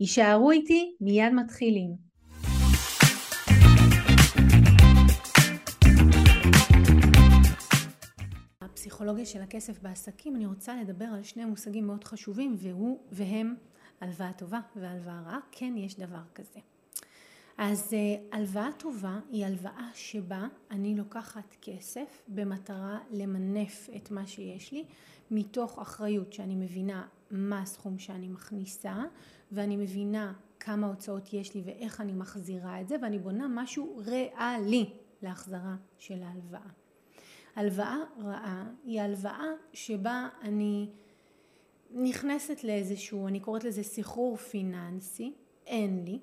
יישארו איתי, מיד מתחילים. הפסיכולוגיה של הכסף בעסקים, אני רוצה לדבר על שני מושגים מאוד חשובים והוא והם הלוואה טובה והלוואה רעה. כן, יש דבר כזה. אז אה, הלוואה טובה היא הלוואה שבה אני לוקחת כסף במטרה למנף את מה שיש לי מתוך אחריות שאני מבינה מה הסכום שאני מכניסה ואני מבינה כמה הוצאות יש לי ואיך אני מחזירה את זה ואני בונה משהו ריאלי להחזרה של ההלוואה. הלוואה רעה היא הלוואה שבה אני נכנסת לאיזשהו, אני קוראת לזה סחרור פיננסי, אין לי,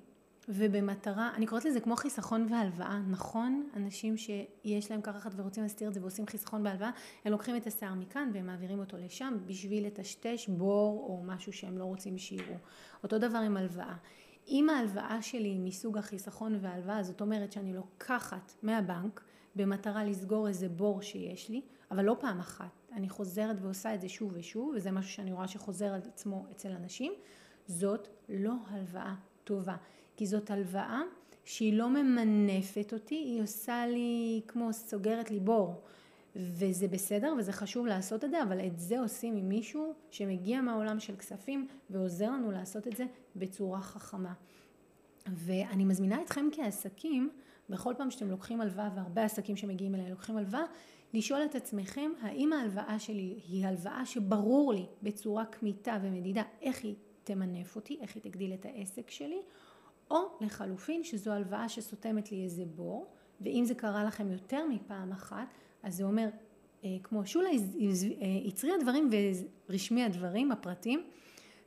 ובמטרה, אני קוראת לזה כמו חיסכון והלוואה, נכון? אנשים שיש להם ככה ורוצים להסתיר את זה ועושים חיסכון בהלוואה, הם לוקחים את השיער מכאן והם מעבירים אותו לשם בשביל לטשטש בור או משהו שהם לא רוצים שיראו. אותו דבר עם הלוואה. אם ההלוואה שלי היא מסוג החיסכון וההלוואה, זאת אומרת שאני לוקחת מהבנק במטרה לסגור איזה בור שיש לי, אבל לא פעם אחת, אני חוזרת ועושה את זה שוב ושוב, וזה משהו שאני רואה שחוזר על עצמו אצל אנשים, זאת לא הלוואה טובה. כי זאת הלוואה שהיא לא ממנפת אותי, היא עושה לי כמו סוגרת לי בור. וזה בסדר וזה חשוב לעשות את זה, אבל את זה עושים עם מישהו שמגיע מהעולם של כספים ועוזר לנו לעשות את זה בצורה חכמה. ואני מזמינה אתכם כעסקים, בכל פעם שאתם לוקחים הלוואה, והרבה עסקים שמגיעים אליי לוקחים הלוואה, לשאול את עצמכם האם ההלוואה שלי היא הלוואה שברור לי בצורה כמיתה ומדידה איך היא תמנף אותי, איך היא תגדיל את העסק שלי, או לחלופין שזו הלוואה שסותמת לי איזה בור, ואם זה קרה לכם יותר מפעם אחת, אז זה אומר, אה, כמו שולה יצרי אה, הדברים ורשמי הדברים, הפרטים,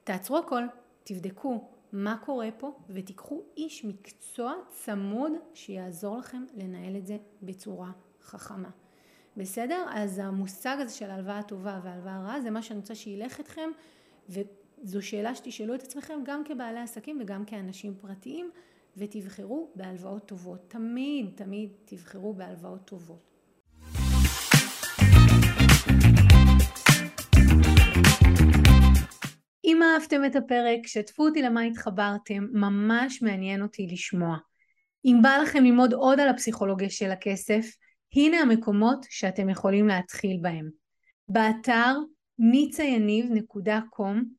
תעצרו הכל, תבדקו מה קורה פה ותיקחו איש מקצוע צמוד שיעזור לכם לנהל את זה בצורה חכמה. בסדר? אז המושג הזה של הלוואה טובה והלוואה רעה זה מה שאני רוצה שילך אתכם זו שאלה שתשאלו את עצמכם גם כבעלי עסקים וגם כאנשים פרטיים ותבחרו בהלוואות טובות. תמיד תמיד תבחרו בהלוואות טובות. אם אהבתם את הפרק, שתפו אותי למה התחברתם, ממש מעניין אותי לשמוע. אם בא לכם ללמוד עוד על הפסיכולוגיה של הכסף, הנה המקומות שאתם יכולים להתחיל בהם. באתר ניצayניב.com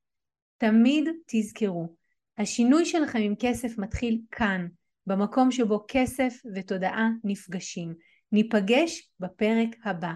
תמיד תזכרו, השינוי שלכם עם כסף מתחיל כאן, במקום שבו כסף ותודעה נפגשים. ניפגש בפרק הבא.